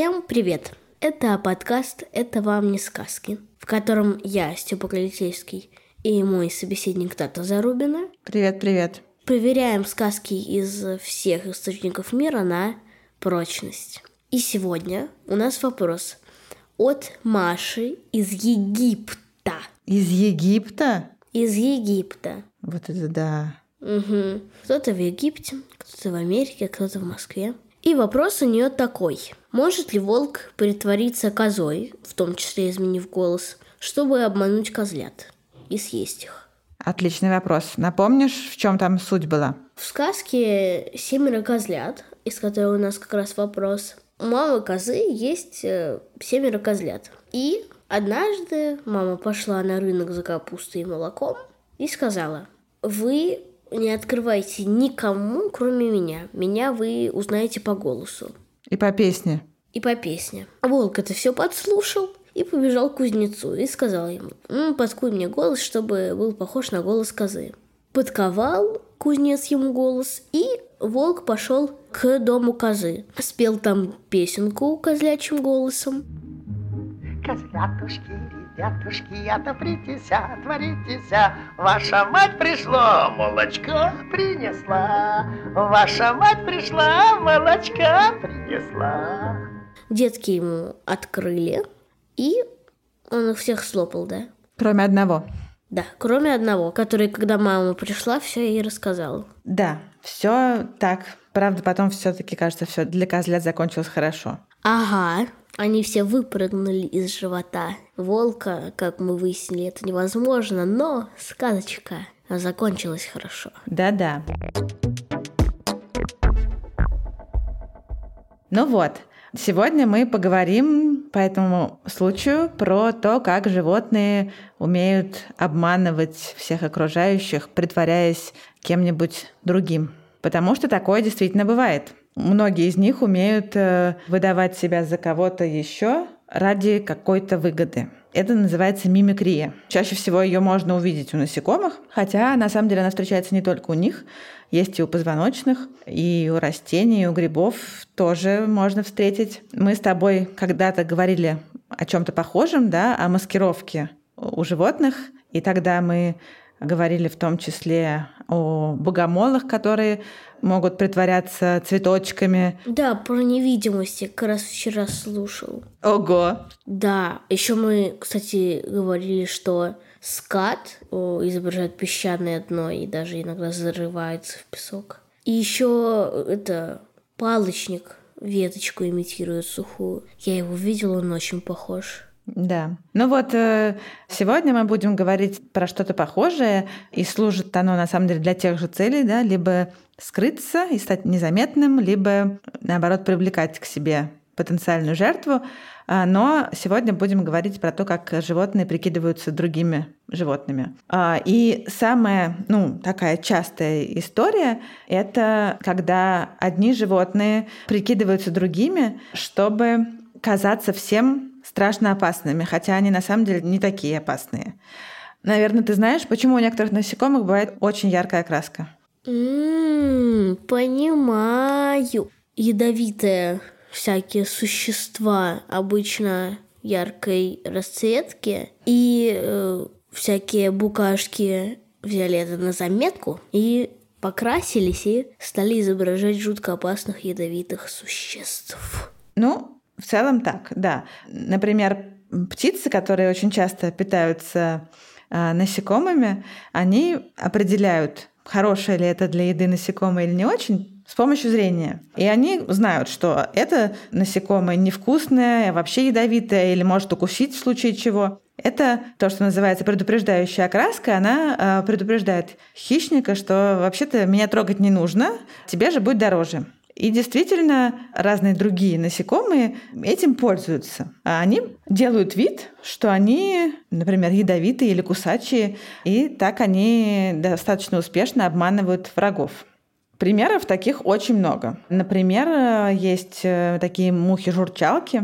Всем привет! Это подкаст «Это вам не сказки», в котором я, Степа Калитейский, и мой собеседник Тата Зарубина Привет, привет. проверяем сказки из всех источников мира на прочность. И сегодня у нас вопрос от Маши из Египта. Из Египта? Из Египта. Вот это да. Мгм. Кто-то в Египте, кто-то в Америке, кто-то в Москве. И вопрос у нее такой. Может ли волк притвориться козой, в том числе изменив голос, чтобы обмануть козлят и съесть их? Отличный вопрос. Напомнишь, в чем там суть была? В сказке «Семеро козлят», из которой у нас как раз вопрос, у мамы козы есть э, семеро козлят. И однажды мама пошла на рынок за капустой и молоком и сказала, вы не открывайте никому, кроме меня. Меня вы узнаете по голосу И по песне. и по песне. Волк это все подслушал и побежал к кузнецу и сказал ему, «М, подкуй мне голос, чтобы был похож на голос козы. Подковал кузнец ему голос, и волк пошел к дому козы. Спел там песенку козлячим голосом. Козлятушки, ребятушки, отопритесь, отворитесь, Ваша мать пришла, молочко принесла. Ваша мать пришла, молочка принесла. Детки ему открыли, и он их всех слопал, да? Кроме одного. Да, кроме одного, который, когда мама пришла, все ей рассказал. Да, все так. Правда, потом все-таки, кажется, все для козлят закончилось хорошо. Ага, они все выпрыгнули из живота волка, как мы выяснили, это невозможно, но сказочка закончилась хорошо. Да-да. Ну вот, сегодня мы поговорим по этому случаю про то, как животные умеют обманывать всех окружающих, притворяясь кем-нибудь другим. Потому что такое действительно бывает. Многие из них умеют э, выдавать себя за кого-то еще ради какой-то выгоды. Это называется мимикрия. Чаще всего ее можно увидеть у насекомых, хотя на самом деле она встречается не только у них, есть и у позвоночных, и у растений, и у грибов тоже можно встретить. Мы с тобой когда-то говорили о чем-то похожем, да, о маскировке у животных, и тогда мы говорили в том числе о богомолах, которые могут притворяться цветочками. Да, про невидимости как раз вчера слушал. Ого! Да, еще мы, кстати, говорили, что скат изображает песчаное дно и даже иногда зарывается в песок. И еще это палочник веточку имитирует сухую. Я его видела, он очень похож. Да. Ну вот э, сегодня мы будем говорить про что-то похожее, и служит оно на самом деле для тех же целей, да, либо скрыться и стать незаметным, либо наоборот привлекать к себе потенциальную жертву. А, Но сегодня будем говорить про то, как животные прикидываются другими животными. А, И самая, ну, такая частая история — это когда одни животные прикидываются другими, чтобы казаться всем страшно опасными, хотя они на самом деле не такие опасные. Наверное, ты знаешь, почему у некоторых насекомых бывает очень яркая краска? М, понимаю. Ядовитые всякие существа обычно яркой расцветки и э, всякие букашки взяли это на заметку и покрасились и стали изображать жутко опасных ядовитых существ. Ну, в целом так, да. Например, птицы, которые очень часто питаются а, насекомыми, они определяют, хорошее ли это для еды насекомое или не очень, с помощью зрения. И они знают, что это насекомое невкусное, вообще ядовитое или может укусить в случае чего. Это то, что называется предупреждающая окраска. Она а, предупреждает хищника, что вообще-то меня трогать не нужно, тебе же будет дороже. И действительно, разные другие насекомые этим пользуются. А они делают вид, что они, например, ядовитые или кусачие, и так они достаточно успешно обманывают врагов. Примеров таких очень много. Например, есть э, такие мухи-журчалки,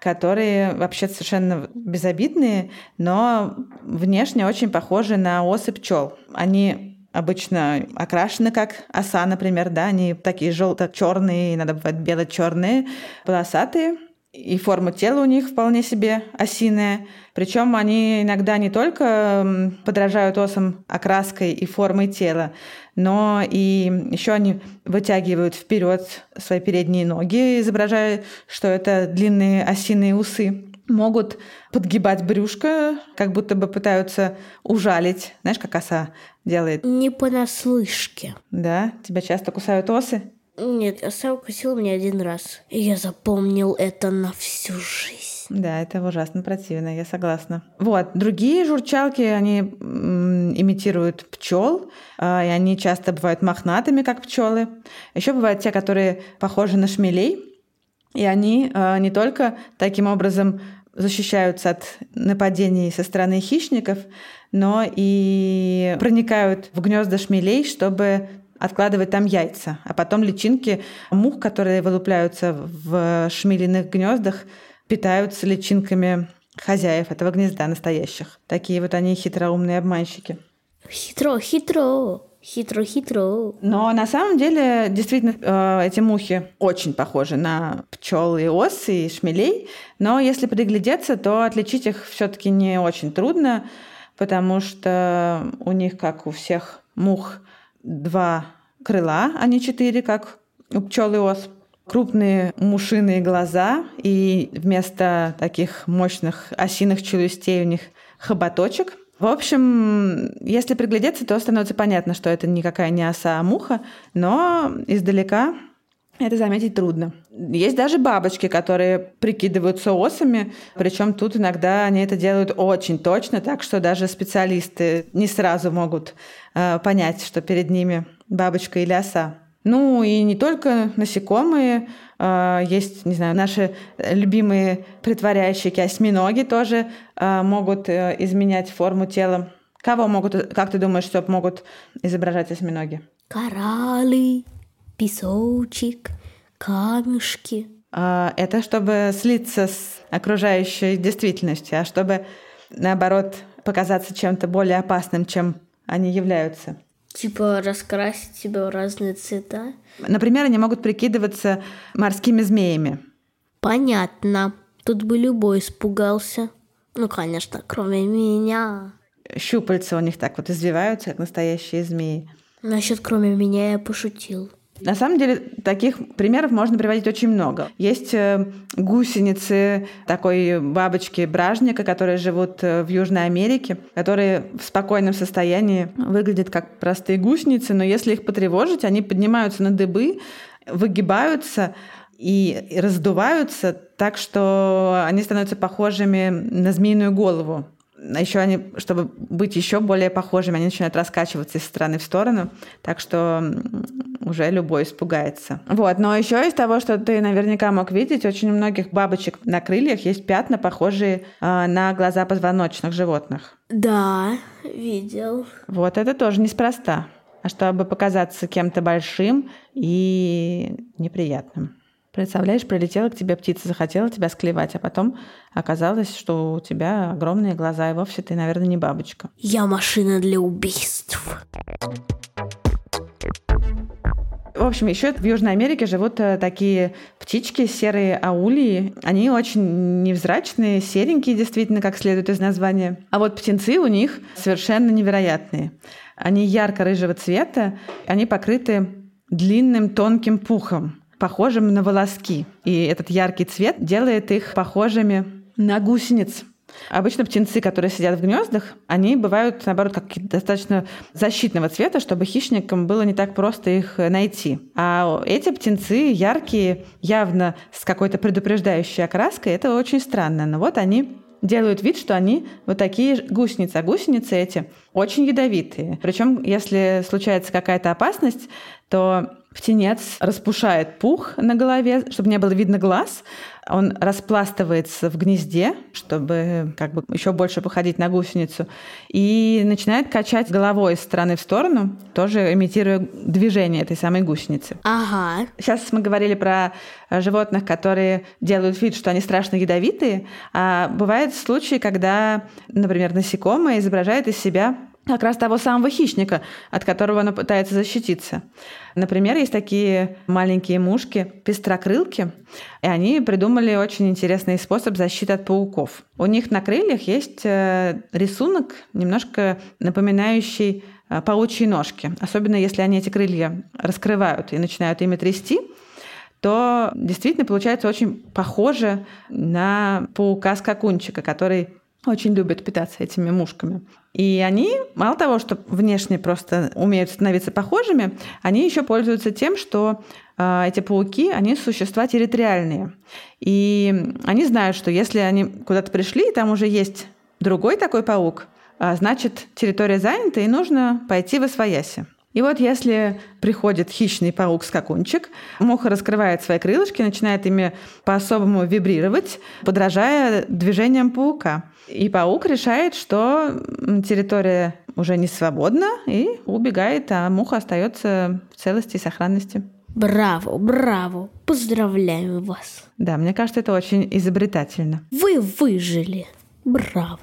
которые вообще совершенно безобидные, но внешне очень похожи на осы пчел. Они обычно окрашены как оса, например, да, они такие желто-черные, иногда бывают бело-черные, полосатые, и форма тела у них вполне себе осиная. Причем они иногда не только подражают осам окраской и формой тела, но и еще они вытягивают вперед свои передние ноги, изображая, что это длинные осиные усы могут подгибать брюшко, как будто бы пытаются ужалить. Знаешь, как оса делает? Не понаслышке. Да? Тебя часто кусают осы? Нет, оса укусила меня один раз. И я запомнил это на всю жизнь. Да, это ужасно противно, я согласна. Вот, другие журчалки, они имитируют пчел, э, и они часто бывают мохнатыми, как пчелы. Еще бывают те, которые похожи на шмелей, и они э, не только таким образом защищаются от нападений со стороны хищников, но и проникают в гнезда шмелей, чтобы откладывать там яйца. А потом личинки мух, которые вылупляются в шмелиных гнездах, питаются личинками хозяев этого гнезда настоящих. Такие вот они хитроумные обманщики. Хитро, хитро. Хитро-хитро. Но на самом деле, действительно, э, эти мухи очень похожи на пчел и ос и шмелей. Но если приглядеться, то отличить их все-таки не очень трудно, потому что у них, как у всех мух, два крыла, а не четыре, как у пчел и ос. Крупные мушиные глаза, и вместо таких мощных осиных челюстей у них хоботочек. В общем, если приглядеться, то становится понятно, что это никакая не оса, а муха, но издалека это заметить трудно. Есть даже бабочки, которые прикидываются осами, причем тут иногда они это делают очень точно, так что даже специалисты не сразу могут э, понять, что перед ними бабочка или оса. Ну и не только насекомые, есть, не знаю, наши любимые притворяющие осьминоги тоже а, могут э, изменять форму тела. Кого могут, как ты думаешь, что могут изображать осьминоги? Кораллы, песочек, камешки. А, это чтобы слиться с окружающей действительностью, а чтобы, наоборот, показаться чем-то более опасным, чем они являются. Типа раскрасить себя в разные цвета. Например, они могут прикидываться морскими змеями. Понятно. Тут бы любой испугался. Ну, конечно, кроме меня. Щупальца у них так вот извиваются, как настоящие змеи. Насчет кроме меня я пошутил. На самом деле таких примеров можно приводить очень много. Есть э, гусеницы такой бабочки бражника, которые живут э, в Южной Америке, которые в спокойном состоянии выглядят как простые гусеницы, но если их потревожить, они поднимаются на дыбы, выгибаются и раздуваются так, что они становятся похожими на змеиную голову. Еще они, чтобы быть еще более похожими, они начинают раскачиваться из стороны в сторону, так что уже любой испугается. Вот, но еще из того, что ты наверняка мог видеть, очень у многих бабочек на крыльях есть пятна, похожие э, на глаза позвоночных животных. Да, видел. Вот это тоже неспроста, а чтобы показаться кем-то большим и неприятным. Представляешь, прилетела к тебе птица, захотела тебя склевать, а потом оказалось, что у тебя огромные глаза, и вовсе ты, наверное, не бабочка. Я машина для убийств. В общем, еще в Южной Америке живут э, такие птички, серые аулии. Они очень невзрачные, серенькие, действительно, как следует из названия. А вот птенцы у них совершенно невероятные. Они ярко-рыжего цвета, они покрыты длинным тонким пухом похожим на волоски. И этот яркий цвет делает их похожими на гусениц. Обычно птенцы, которые сидят в гнездах, они бывают, наоборот, как достаточно защитного цвета, чтобы хищникам было не так просто их найти. А эти птенцы яркие, явно с какой-то предупреждающей окраской, это очень странно. Но вот они делают вид, что они вот такие гусеницы. А гусеницы эти очень ядовитые. Причем, если случается какая-то опасность, то птенец распушает пух на голове, чтобы не было видно глаз. Он распластывается в гнезде, чтобы как бы еще больше походить на гусеницу, и начинает качать головой из стороны в сторону, тоже имитируя движение этой самой гусеницы. Ага. Сейчас мы говорили про животных, которые делают вид, что они страшно ядовитые, а бывают случаи, когда, например, насекомое изображает из себя как раз того самого хищника, от которого оно пытается защититься. Например, есть такие маленькие мушки, пестрокрылки, и они придумали очень интересный способ защиты от пауков. У них на крыльях есть э, рисунок, немножко напоминающий э, паучьи ножки. Особенно если они эти крылья раскрывают и начинают ими трясти, то действительно получается очень похоже на паука-скакунчика, который очень любят питаться этими мушками. И они, мало того, что внешне просто умеют становиться похожими, они еще пользуются тем, что э, эти пауки, они существа территориальные. И они знают, что если они куда-то пришли, и там уже есть другой такой паук, э, значит, территория занята, и нужно пойти в освояси. И вот если приходит хищный паук-скакунчик, муха раскрывает свои крылышки, начинает ими по-особому вибрировать, подражая движениям паука. И паук решает, что территория уже не свободна и убегает, а муха остается в целости и сохранности. Браво, браво. Поздравляем вас. Да, мне кажется, это очень изобретательно. Вы выжили. Браво.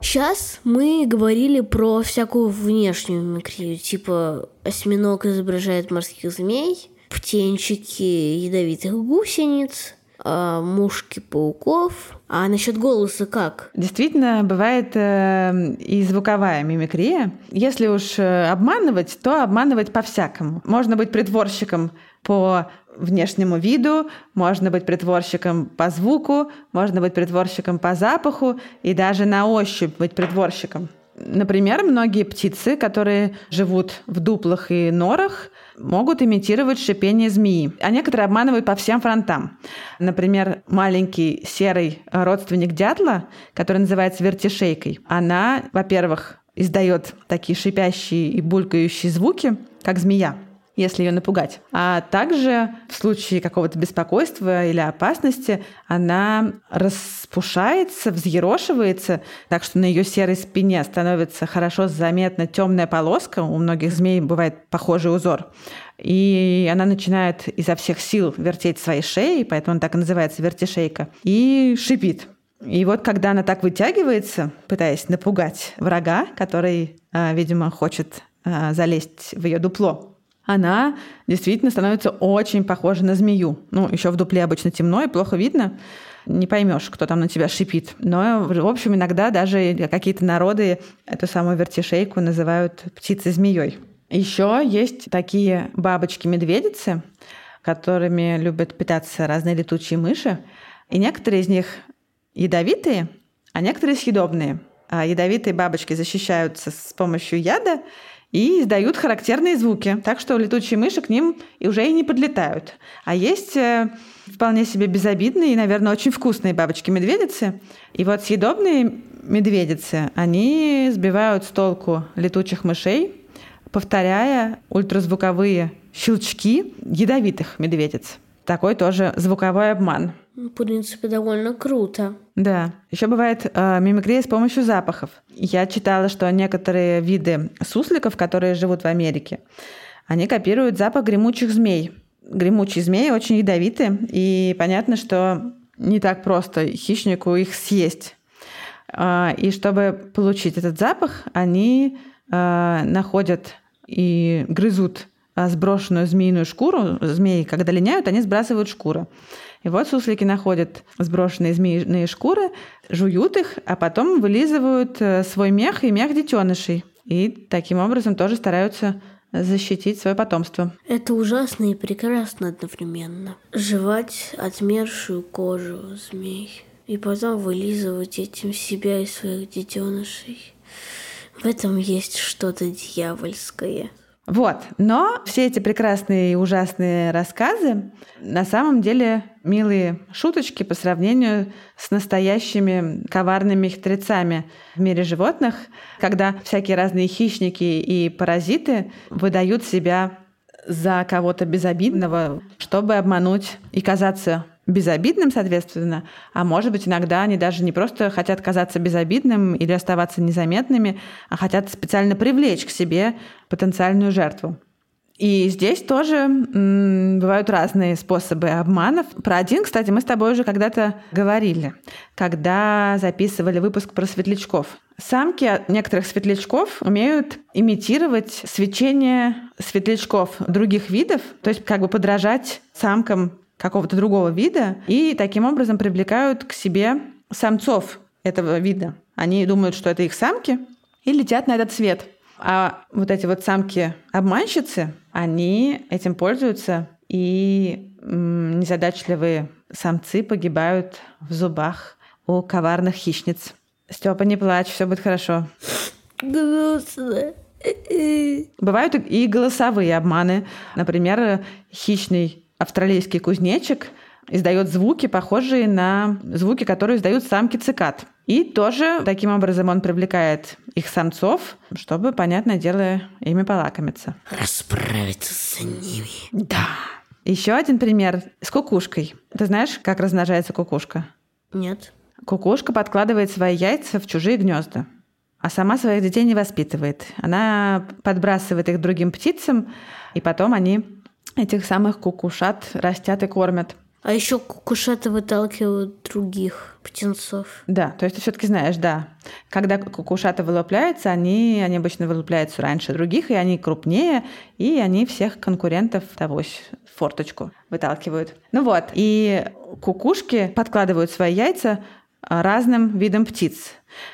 Сейчас мы говорили про всякую внешнюю мимикрию, типа осьминог изображает морских змей, птенчики ядовитых гусениц, а, мушки пауков. А насчет голоса как? Действительно, бывает э, и звуковая мимикрия. Если уж э, обманывать, то обманывать по-всякому. Можно быть притворщиком по внешнему виду, можно быть притворщиком по звуку, можно быть притворщиком по запаху и даже на ощупь быть притворщиком. Например, многие птицы, которые живут в дуплах и норах, могут имитировать шипение змеи, а некоторые обманывают по всем фронтам. Например, маленький серый родственник дятла, который называется вертишейкой, она, во-первых, издает такие шипящие и булькающие звуки, как змея если ее напугать. А также в случае какого-то беспокойства или опасности она распушается, взъерошивается, так что на ее серой спине становится хорошо заметна темная полоска. У многих змей бывает похожий узор. И она начинает изо всех сил вертеть своей шеей, поэтому она так и называется вертишейка, и шипит. И вот когда она так вытягивается, пытаясь напугать врага, который, а, видимо, хочет а, залезть в ее дупло, она действительно становится очень похожа на змею. Ну, еще в дупле обычно темно и плохо видно. Не поймешь, кто там на тебя шипит. Но, в общем, иногда даже какие-то народы эту самую вертишейку называют птицей-змеей. Еще есть такие бабочки-медведицы, которыми любят питаться разные летучие мыши. И некоторые из них ядовитые, а некоторые съедобные. А ядовитые бабочки защищаются с помощью яда, и издают характерные звуки, так что летучие мыши к ним и уже и не подлетают. А есть э, вполне себе безобидные и, наверное, очень вкусные бабочки-медведицы. И вот съедобные медведицы, они сбивают с толку летучих мышей, повторяя ультразвуковые щелчки ядовитых медведиц. Такой тоже звуковой обман. В принципе, довольно круто. Да. Еще бывает э, мимикрия с помощью запахов. Я читала, что некоторые виды сусликов, которые живут в Америке, они копируют запах гремучих змей. Гремучие змеи очень ядовиты, и понятно, что не так просто хищнику их съесть. Э, и чтобы получить этот запах, они э, находят и грызут сброшенную змеиную шкуру. Змеи, когда линяют, они сбрасывают шкуру. И вот суслики находят сброшенные змеиные шкуры, жуют их, а потом вылизывают э, свой мех и мех детенышей. И таким образом тоже стараются защитить свое потомство. Это ужасно и прекрасно одновременно. Жевать отмершую кожу змей и потом вылизывать этим себя и своих детенышей. В этом есть что-то дьявольское. Вот. Но все эти прекрасные и ужасные рассказы на самом деле милые шуточки по сравнению с настоящими коварными хитрецами в мире животных, когда всякие разные хищники и паразиты выдают себя за кого-то безобидного, чтобы обмануть и казаться безобидным, соответственно, а может быть, иногда они даже не просто хотят казаться безобидным или оставаться незаметными, а хотят специально привлечь к себе потенциальную жертву. И здесь тоже м, бывают разные способы обманов. Про один, кстати, мы с тобой уже когда-то говорили, когда записывали выпуск про светлячков. Самки некоторых светлячков умеют имитировать свечение светлячков других видов, то есть как бы подражать самкам какого-то другого вида и таким образом привлекают к себе самцов этого вида. Они думают, что это их самки и летят на этот свет. А вот эти вот самки-обманщицы, они этим пользуются, и незадачливые самцы погибают в зубах у коварных хищниц. Степа, не плачь, все будет хорошо. Грустно. Бывают и голосовые обманы. Например, хищный австралийский кузнечик издает звуки, похожие на звуки, которые издают самки цикад. И тоже таким образом он привлекает их самцов, чтобы, понятное дело, ими полакомиться. Расправиться с ними. Да. Еще один пример с кукушкой. Ты знаешь, как размножается кукушка? Нет. Кукушка подкладывает свои яйца в чужие гнезда, а сама своих детей не воспитывает. Она подбрасывает их другим птицам, и потом они этих самых кукушат растят и кормят. А еще кукушата выталкивают других птенцов. Да, то есть ты все-таки знаешь, да. Когда кукушата вылупляются, они, они обычно вылупляются раньше других, и они крупнее, и они всех конкурентов того форточку выталкивают. Ну вот, и кукушки подкладывают свои яйца разным видам птиц.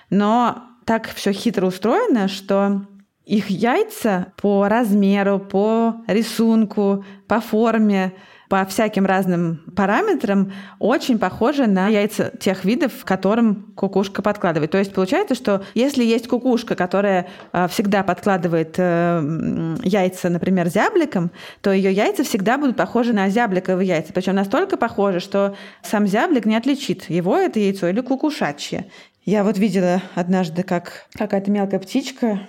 Но так все хитро устроено, что их яйца по размеру, по рисунку, по форме, по всяким разным параметрам очень похожи на яйца тех видов, которым кукушка подкладывает. То есть получается, что если есть кукушка, которая а, всегда подкладывает э, яйца, например, зябликом, то ее яйца всегда будут похожи на зябликовые яйца. Причем настолько похожи, что сам зяблик не отличит, его это яйцо или кукушачье. Я вот видела однажды, как какая-то мелкая птичка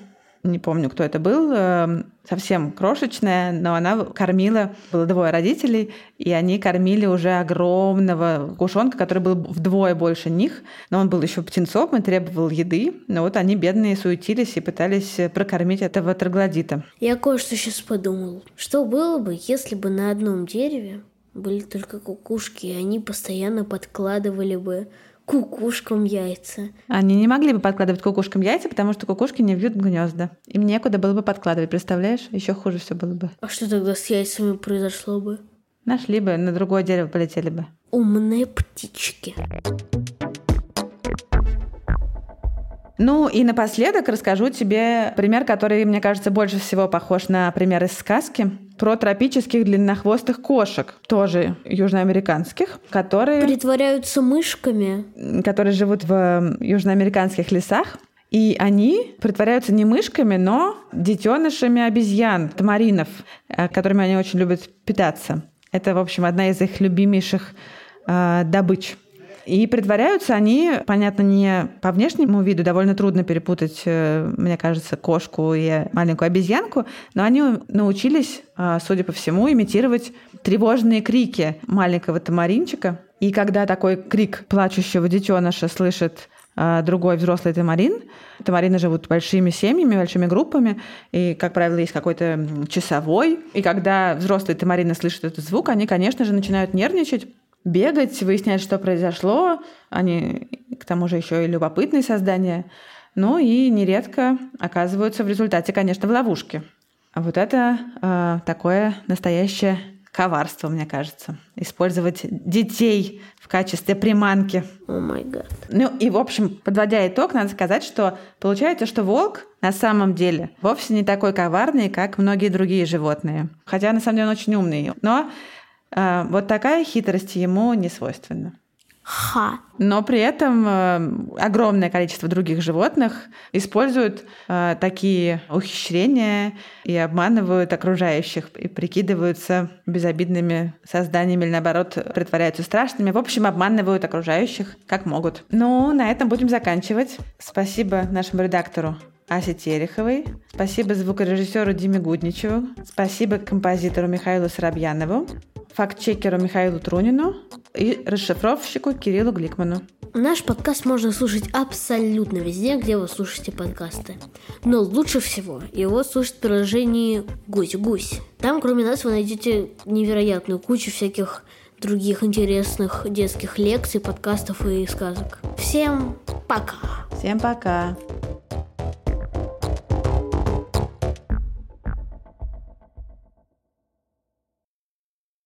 не помню, кто это был, эм, совсем крошечная, но она кормила, было двое родителей, и они кормили уже огромного кушонка, который был вдвое больше них, но он был еще птенцом и требовал еды, но вот они бедные суетились и пытались прокормить этого троглодита. Я кое-что сейчас подумал. Что было бы, если бы на одном дереве были только кукушки, и они постоянно подкладывали бы кукушкам яйца. Они не могли бы подкладывать кукушкам яйца, потому что кукушки не вьют гнезда. Им некуда было бы подкладывать, представляешь? Еще хуже все было бы. А что тогда с яйцами произошло бы? Нашли бы, на другое дерево полетели бы. Умные птички. Ну и напоследок расскажу тебе пример, который, мне кажется, больше всего похож на пример из сказки про тропических длиннохвостых кошек, тоже южноамериканских, которые... Притворяются мышками. Которые живут в южноамериканских лесах. И они притворяются не мышками, но детенышами обезьян, тамаринов, э, которыми они очень любят питаться. Это, в общем, одна из их любимейших э, добыч. И притворяются они, понятно, не по внешнему виду, довольно трудно перепутать, э, мне кажется, кошку и маленькую обезьянку, но они научились, а, судя по всему, имитировать тревожные крики маленького тамаринчика. И когда такой крик плачущего детеныша слышит а, другой взрослый тамарин. Тамарины живут большими семьями, большими группами, и, как правило, есть какой-то часовой. И когда взрослые тамарины слышат этот звук, они, конечно же, начинают нервничать, бегать, выяснять, что произошло. Они, к тому же, еще и любопытные создания. Ну и нередко оказываются в результате, конечно, в ловушке. А вот это э, такое настоящее коварство, мне кажется. Использовать детей в качестве приманки. О май гад. Ну и, в общем, подводя итог, надо сказать, что получается, что волк на самом деле вовсе не такой коварный, как многие другие животные. Хотя, на самом деле, он очень умный. Но вот такая хитрость ему не свойственна. Ха. Но при этом э, огромное количество других животных используют э, такие ухищрения и обманывают окружающих и прикидываются безобидными созданиями или наоборот притворяются страшными. В общем, обманывают окружающих как могут. Ну, на этом будем заканчивать. Спасибо нашему редактору Асе Тереховой. Спасибо звукорежиссеру Диме Гудничеву. Спасибо композитору Михаилу Соробьянову факт-чекеру Михаилу Трунину и расшифровщику Кириллу Гликману. Наш подкаст можно слушать абсолютно везде, где вы слушаете подкасты. Но лучше всего его слушать в приложении «Гусь-гусь». Там, кроме нас, вы найдете невероятную кучу всяких других интересных детских лекций, подкастов и сказок. Всем пока! Всем пока!